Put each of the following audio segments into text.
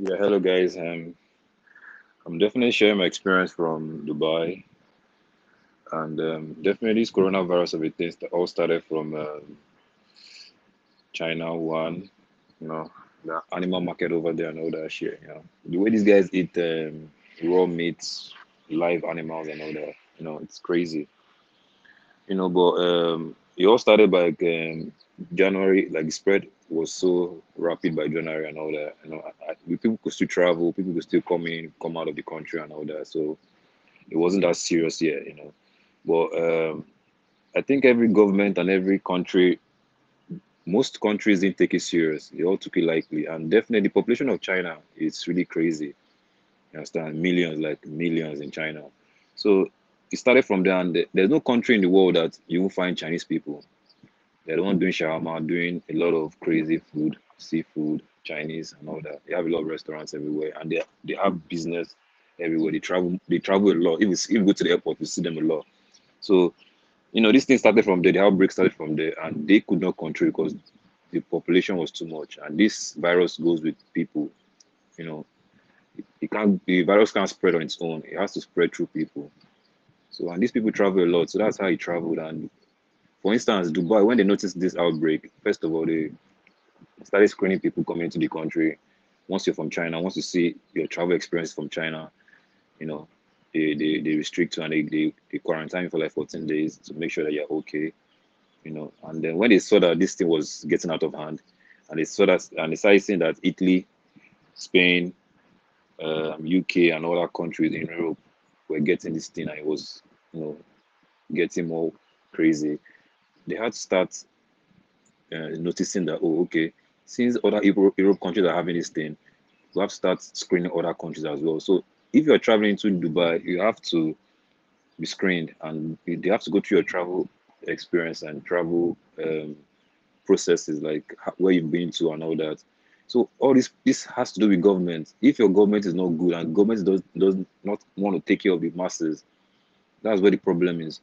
Yeah, hello guys. Um, I'm definitely sharing my experience from Dubai, and um, definitely this coronavirus of that all started from um, China, one, you know, the animal market over there and all that shit. You know, the way these guys eat um, raw meats, live animals, and all that. You know, it's crazy. You know, but um, it all started by um, January. Like the spread was so rapid by January and all that. You know, I, I, people could still travel, people could still come in, come out of the country and all that. So it wasn't that serious yet. You know, but um, I think every government and every country most countries didn't take it serious. They all took it lightly. And definitely the population of China is really crazy. You understand? Millions, like millions in China. So it started from there. And there's no country in the world that you won't find Chinese people. They're the one doing shawarma, doing a lot of crazy food, seafood, Chinese, and all that. They have a lot of restaurants everywhere, and they they have business everywhere. They travel, they travel a lot. Even if you go to the airport, you see them a lot. So you know, this thing started from there, the outbreak started from there, and they could not control because the population was too much. And this virus goes with people, you know, it, it can't the virus can't spread on its own, it has to spread through people. So and these people travel a lot, so that's how he traveled. And for instance, Dubai, when they noticed this outbreak, first of all, they started screening people coming into the country. Once you're from China, once you see your travel experience from China, you know, they, they, they restrict you and they, they, they quarantine you for like 14 days to make sure that you're okay you know and then when they saw that this thing was getting out of hand and they saw that and they started seeing that italy spain um, uk and other countries in europe were getting this thing and it was you know getting more crazy they had to start uh, noticing that oh okay since other europe, europe countries are having this thing we have to start screening other countries as well so if you're traveling to Dubai, you have to be screened and they have to go through your travel experience and travel um, processes like where you've been to and all that. So all this this has to do with government. If your government is not good and government does does not want to take care of the masses, that's where the problem is.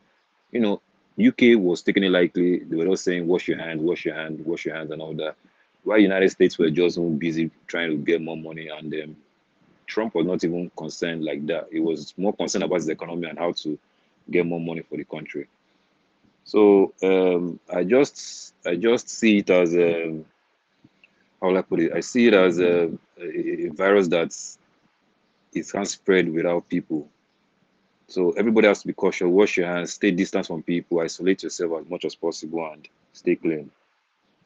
You know, UK was taking it lightly. They were all saying wash your hand, wash your hand, wash your hands, and all that. While United States were just busy trying to get more money and um, Trump was not even concerned like that. He was more concerned about his economy and how to get more money for the country. So um, I just I just see it as a um, how will I put it? I see it as a, a, virus that it can spread without people. So everybody has to be cautious. Wash your hands, stay distance from people, isolate yourself as much as possible, and stay clean.